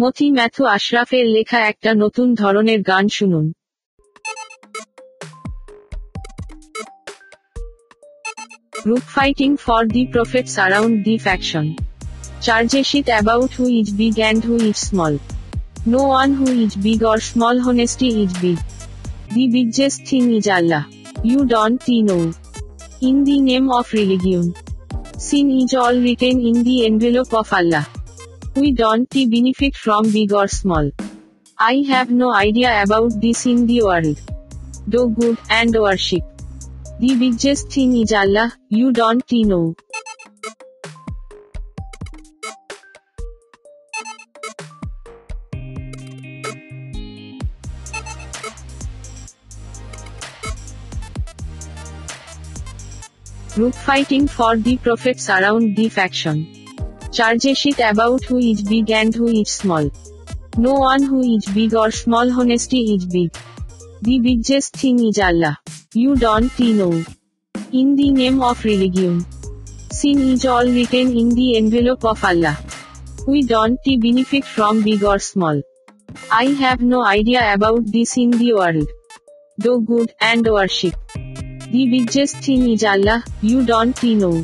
মতি Matthew আশরাফের লেখা একটা নতুন ধরনের গান শুনুন। Group fighting for the profits around the faction. Charges it about who is big and who is small. No one who is big or small honesty is big. The biggest thing is Allah. You don't T know. In the name of religion sin is all written in the envelope of Allah. We don't benefit from big or small. I have no idea about this in the world. Do good and worship. The biggest thing is Allah, you don't know. Group fighting for the prophets around the faction. Charges it about who is big and who is small. No one who is big or small honesty is big. The biggest thing is Allah. You don't know. In the name of religion. Sin is all written in the envelope of Allah. We don't benefit from big or small. I have no idea about this in the world. Do good and worship. The biggest thing is Allah, you don't know.